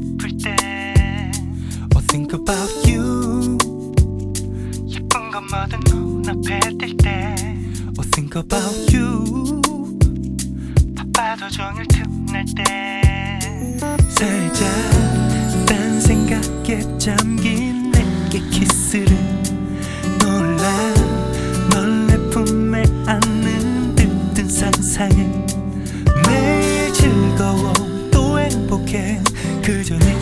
예쁠 때. Oh think about you. 예쁜 건 뭐든 눈앞에 띌때. Oh think about you. 바빠도 종일 틈날 때. 살짝 딴 생각에 잠긴 내게 키스를. 놀라. 널 내 품에 안는 듯든 상상에. 遇见你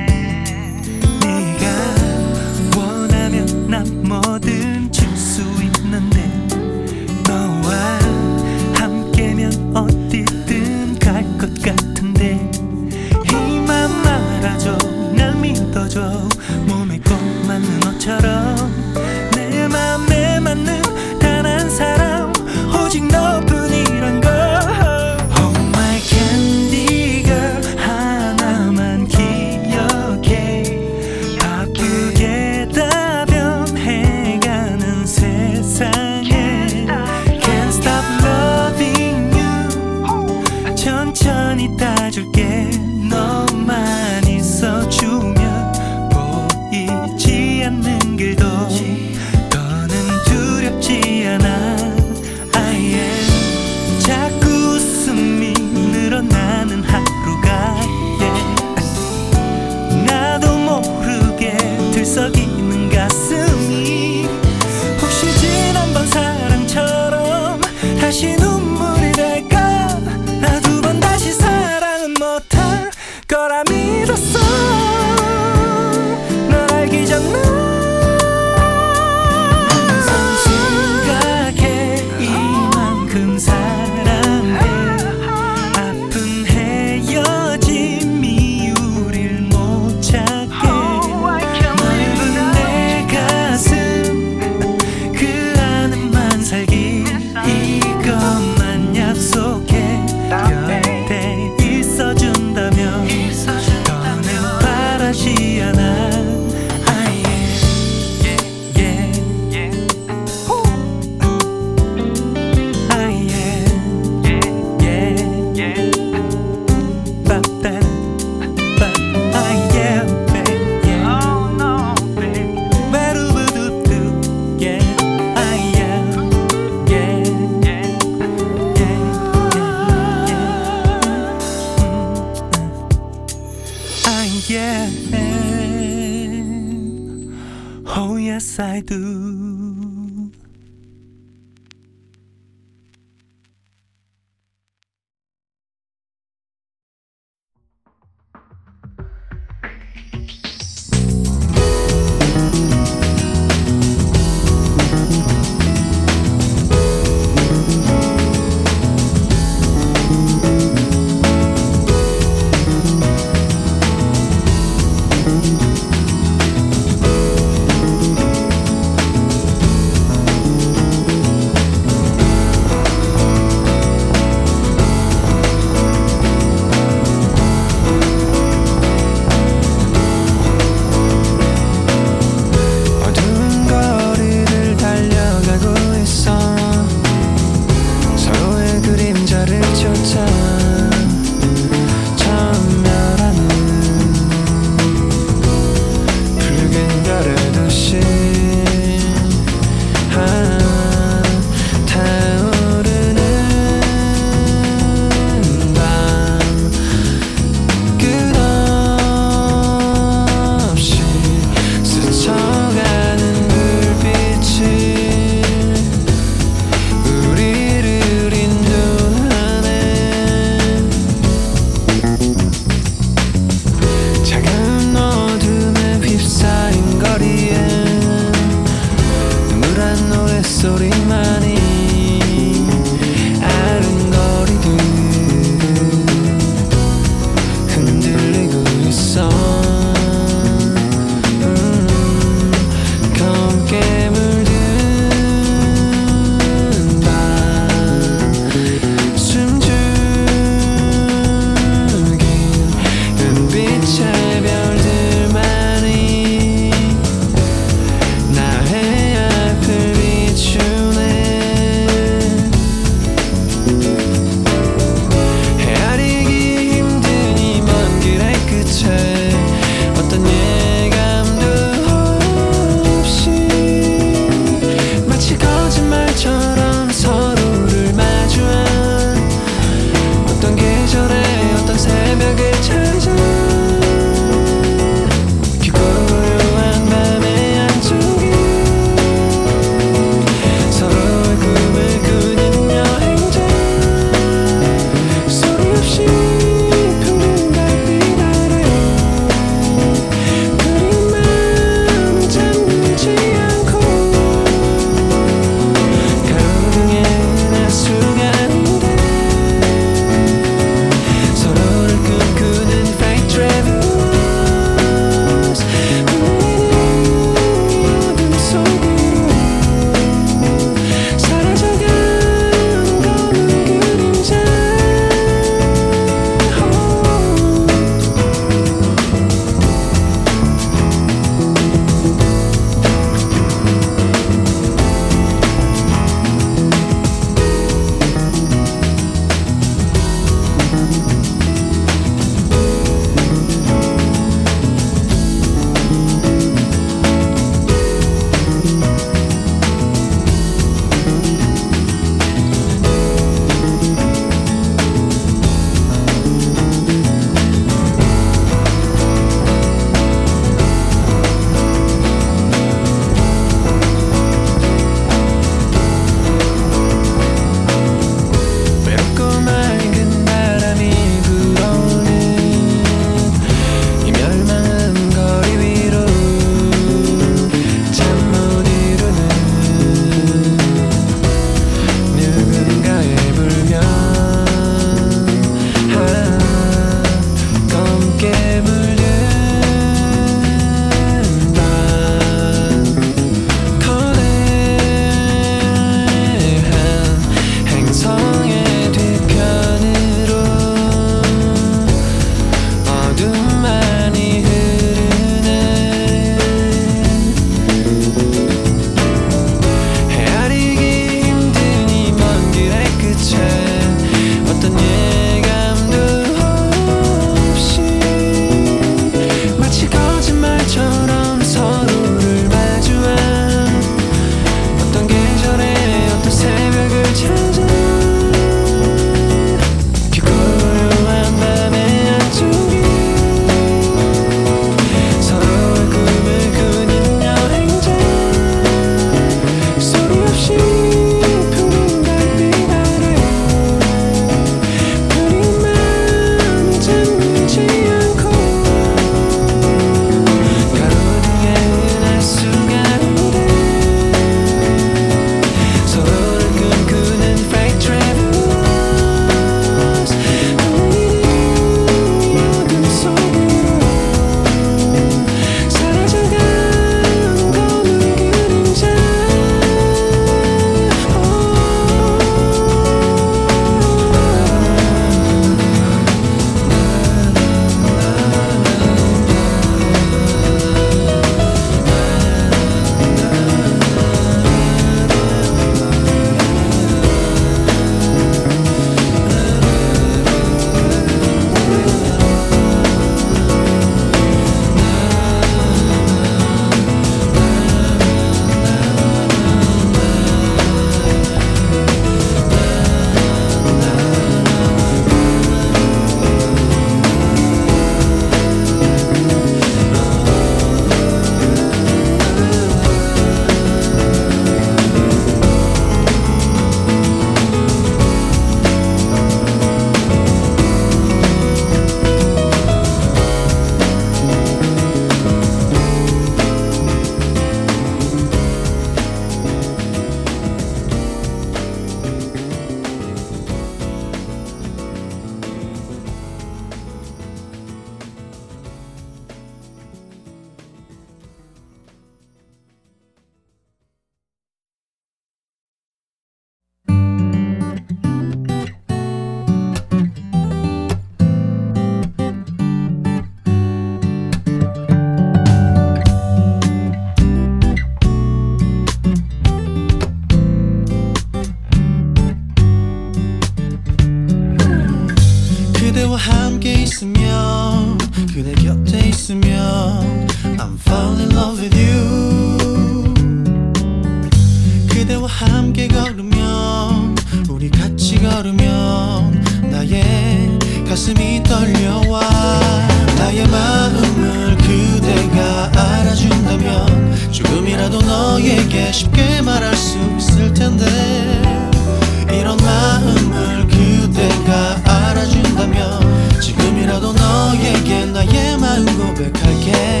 마음 고백할게.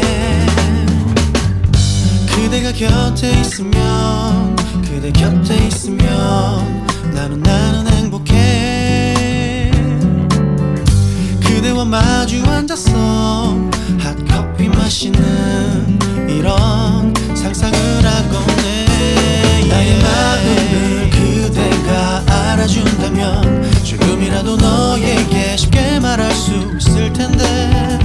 그대가 곁에 있으면 그대 곁에 있으면 나는 나는 행복해. 그대와 마주 앉아서 핫커피 마시는 이런 상상을 하곤 해 나의 마음을 그대가 알아준다면 조금이라도 너에게 쉽게 말할 수 있을 텐데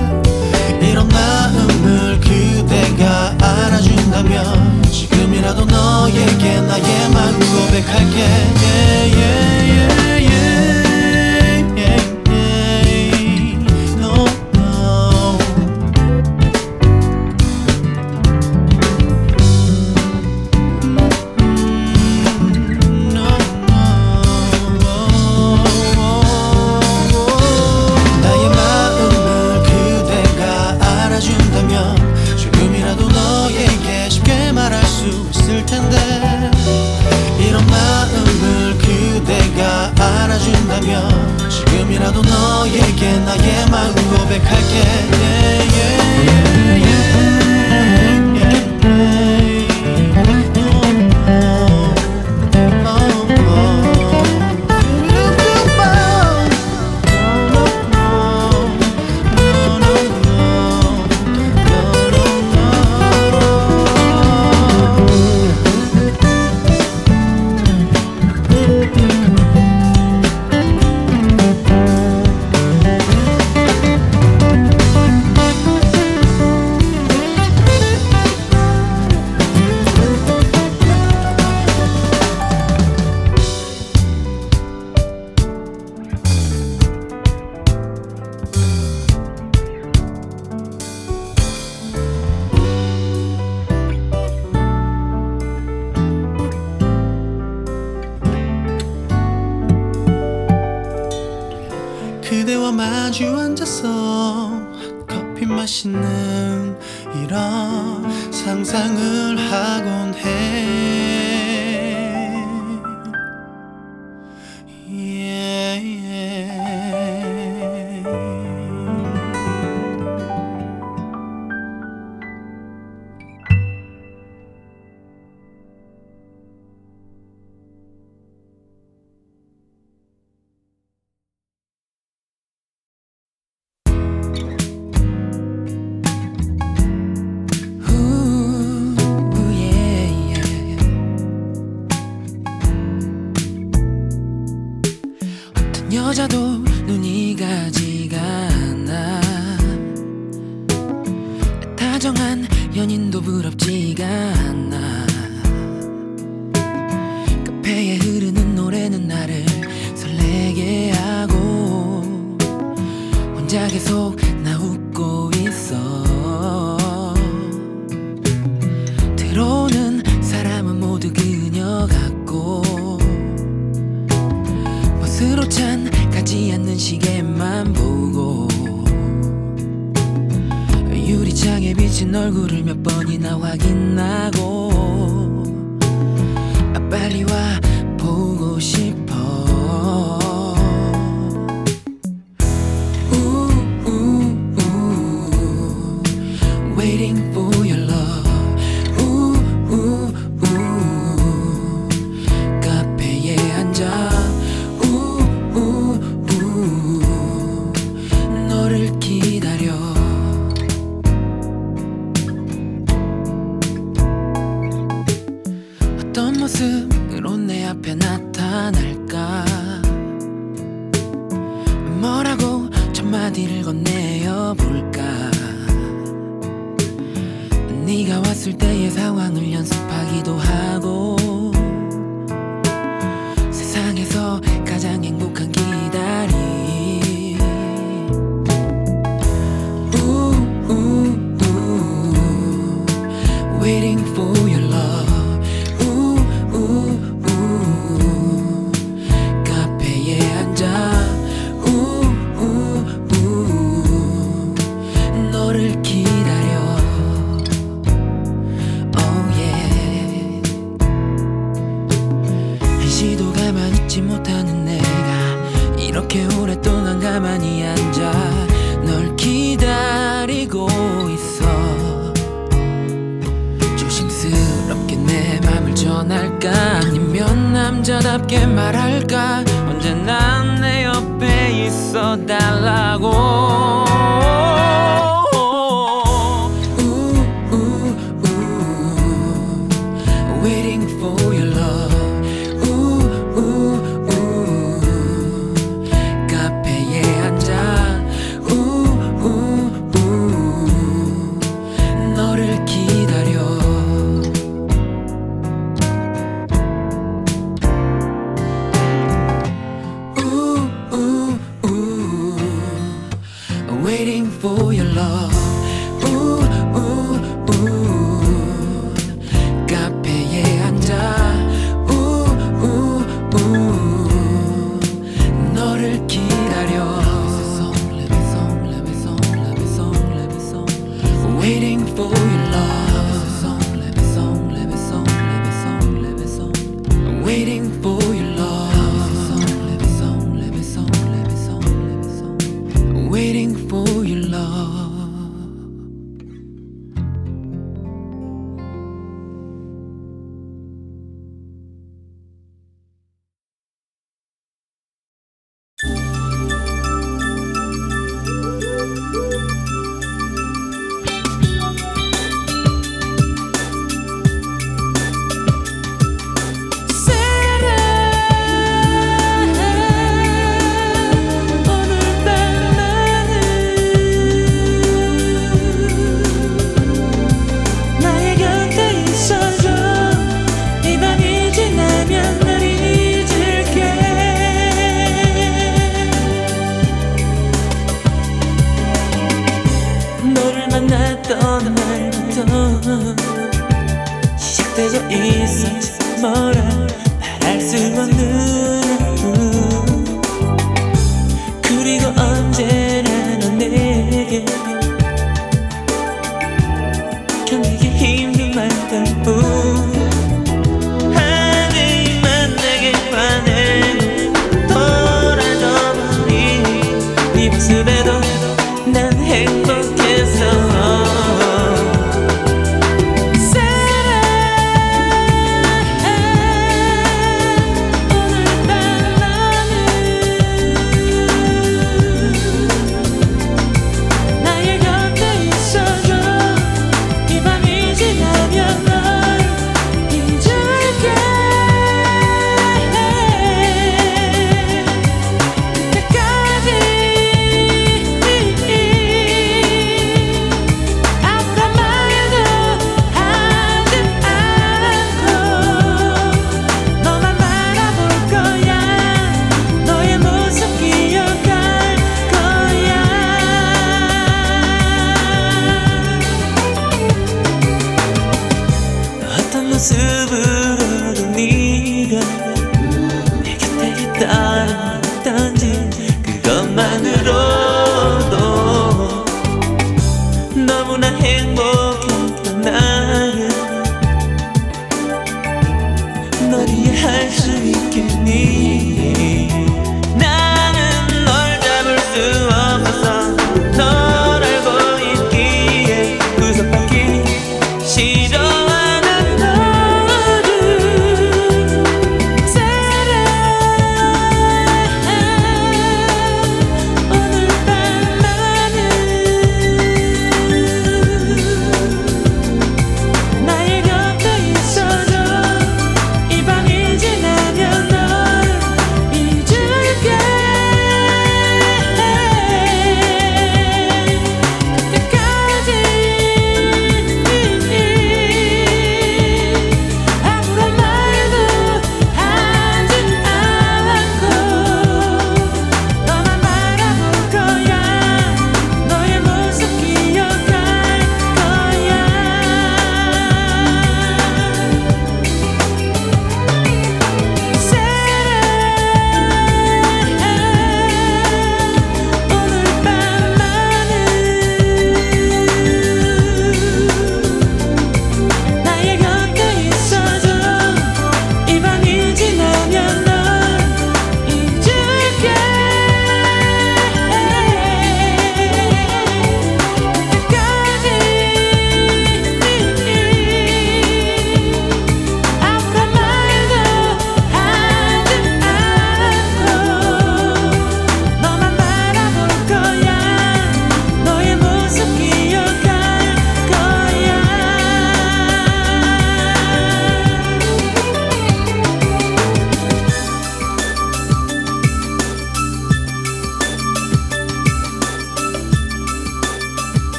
알아준다면 지금이라도 너에게 나의 마음 고백할게. Yeah, yeah, yeah, 여자도 눈이 가지가 않아. 다정한 연인도 부럽지가 않아. 카페에 흐르는 노래는 나를 설레게 하고 혼자 계속 나 웃고 있어. 들어오는 사람은 모두 그녀 같고 시계만 보고 유리창에 비친 얼굴을 몇 번이나 확인하고 아, 빨리 와 보고 싶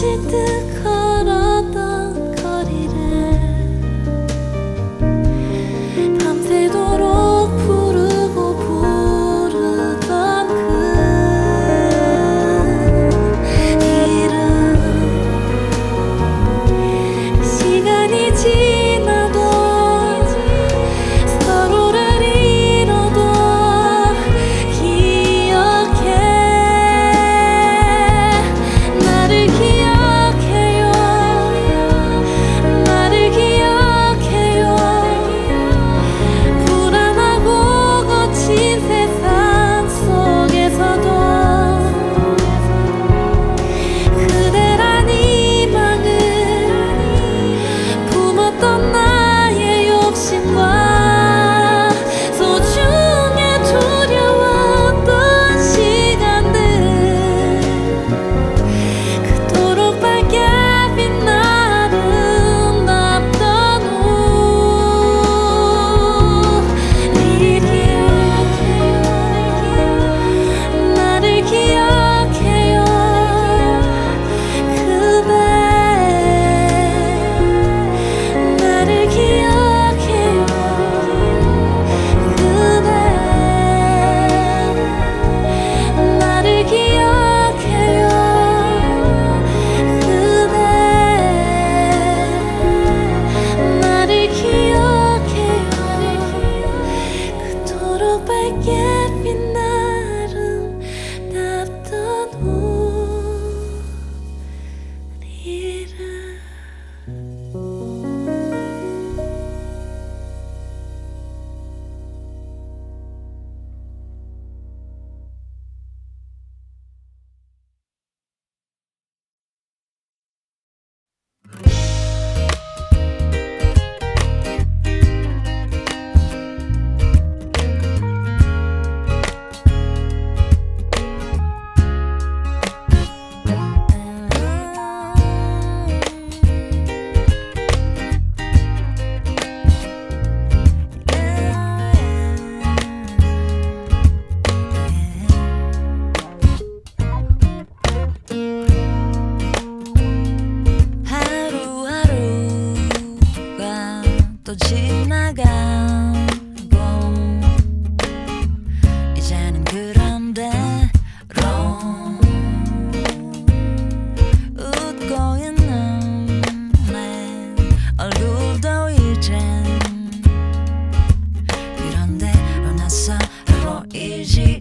acıdı hoje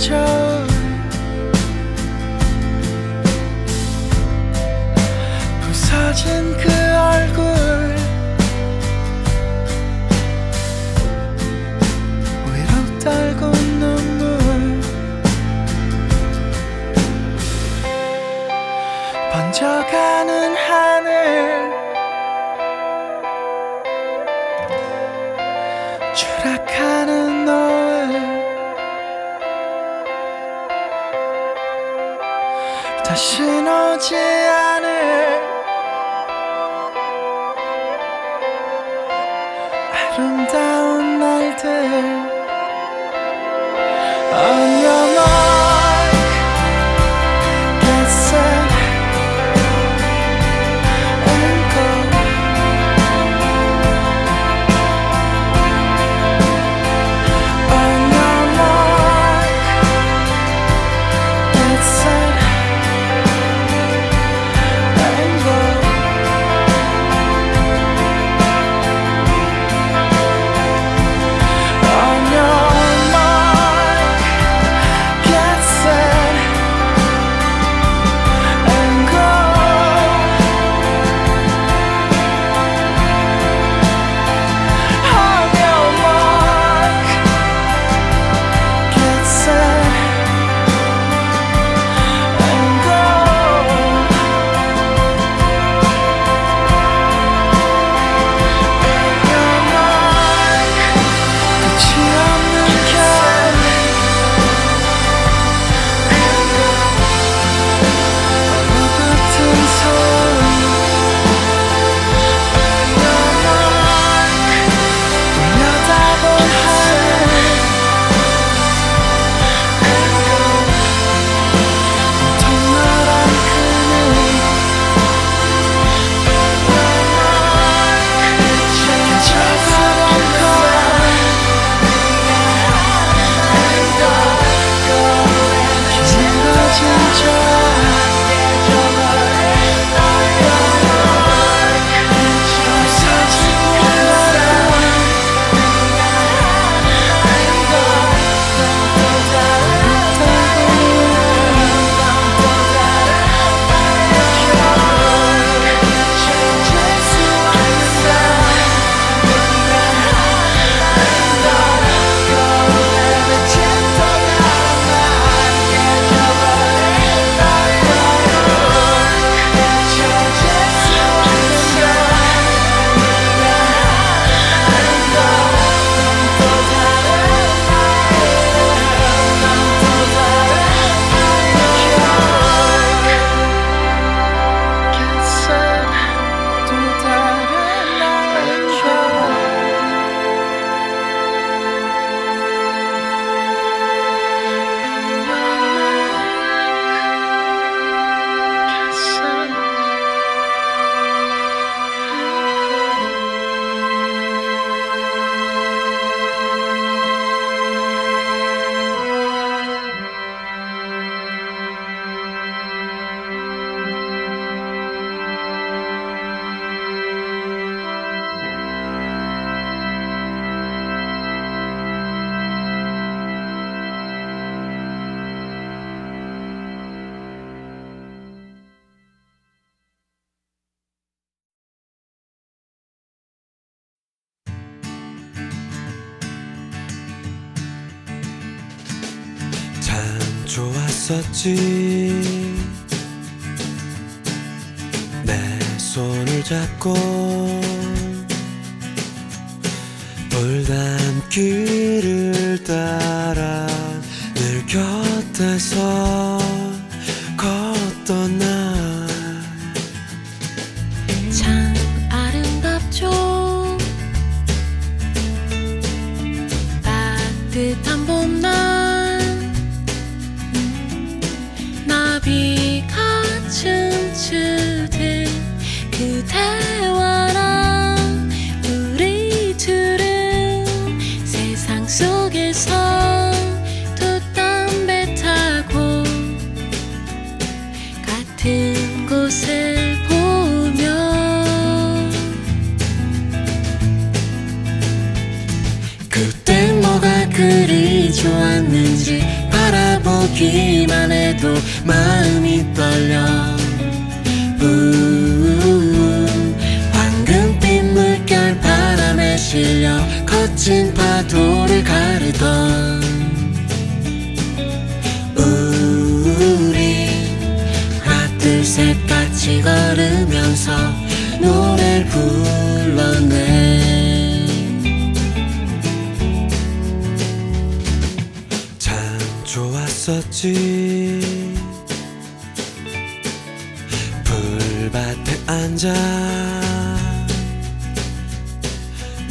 chose 좋았었지. 내 손을 잡고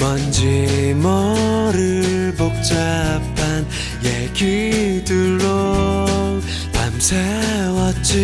뭔지 모를 복잡한 예, 얘기들로 밤새웠지.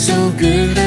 so good.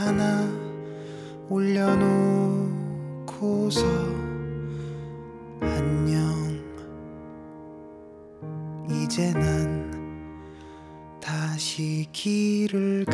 하나 올려놓고서 안녕. 이제 난 다시 길을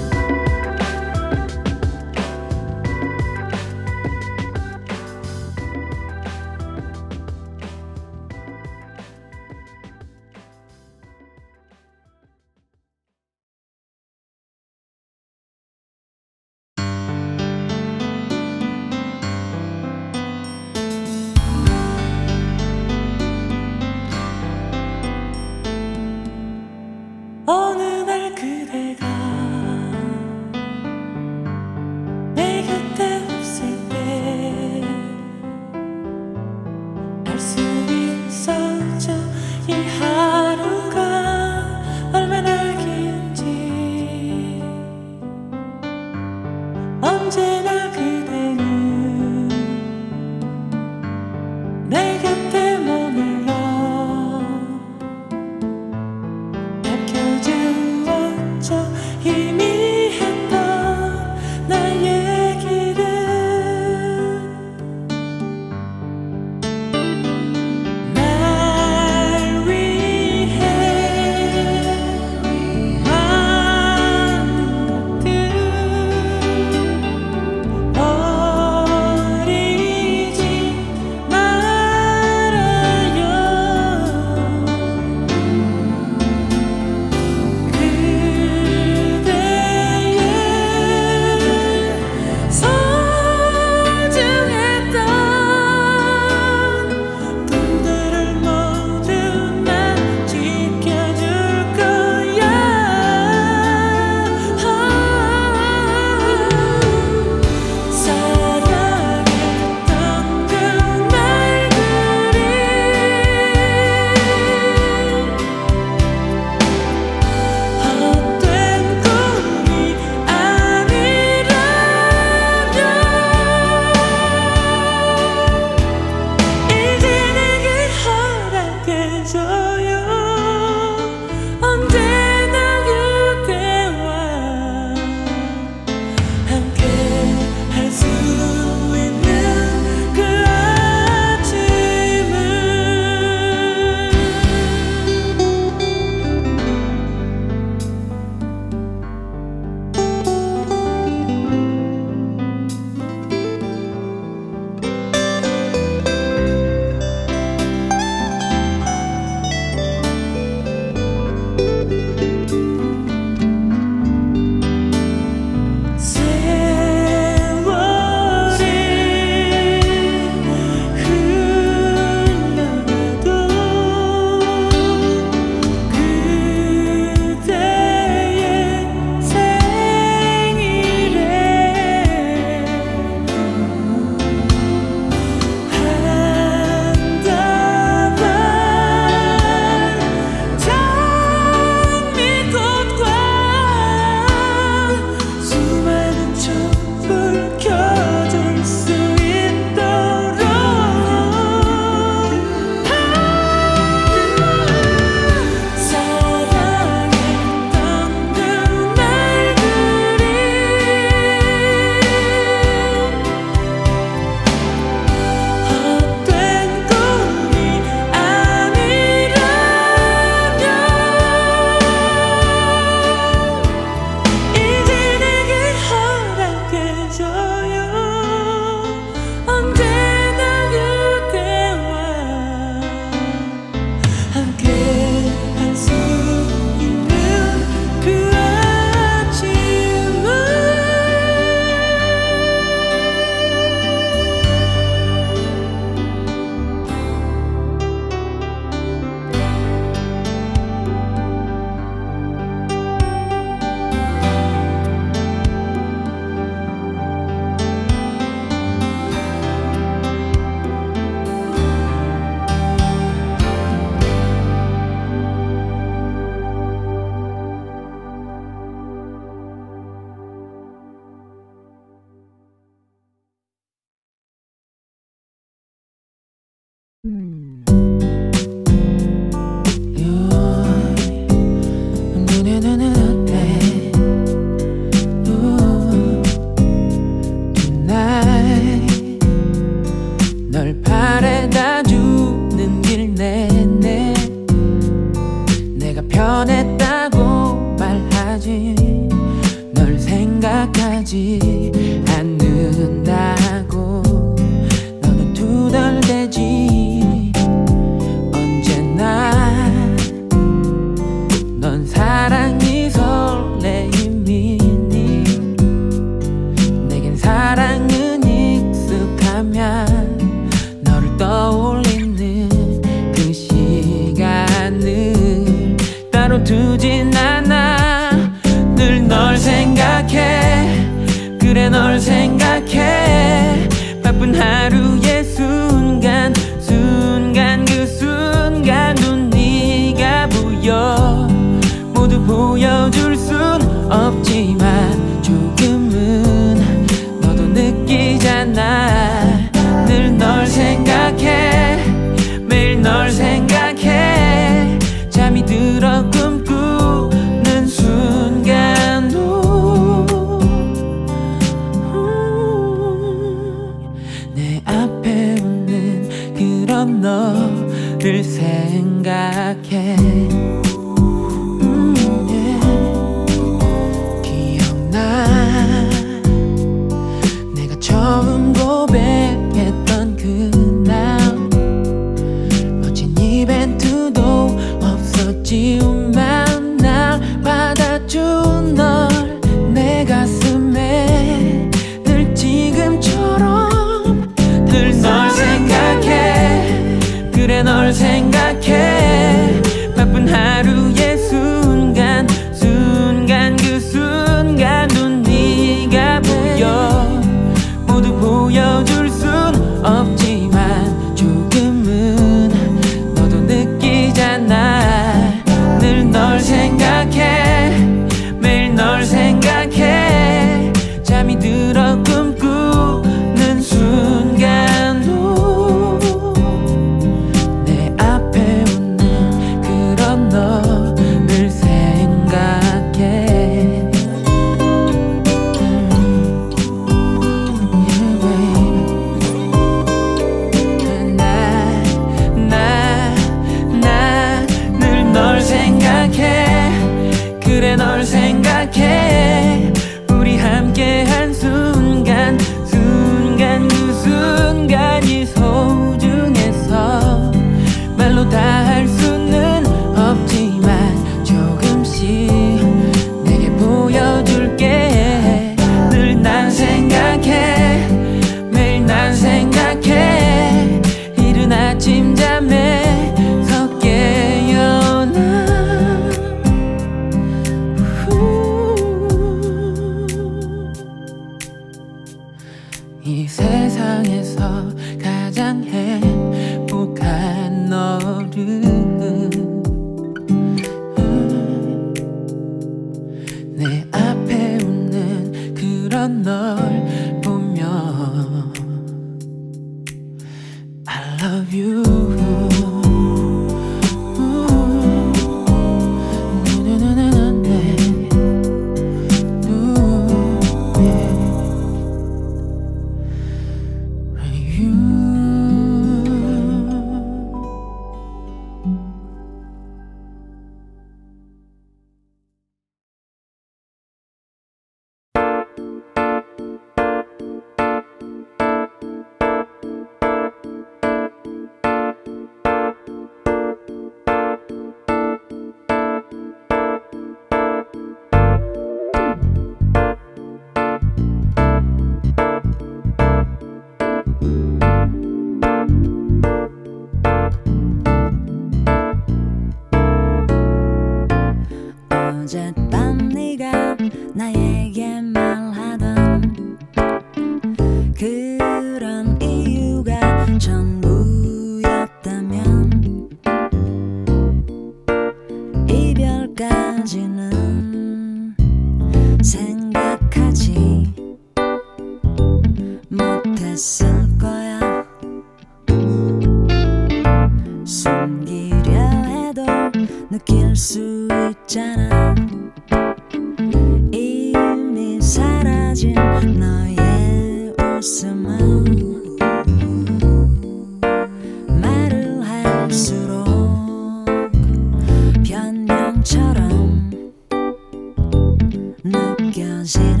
changer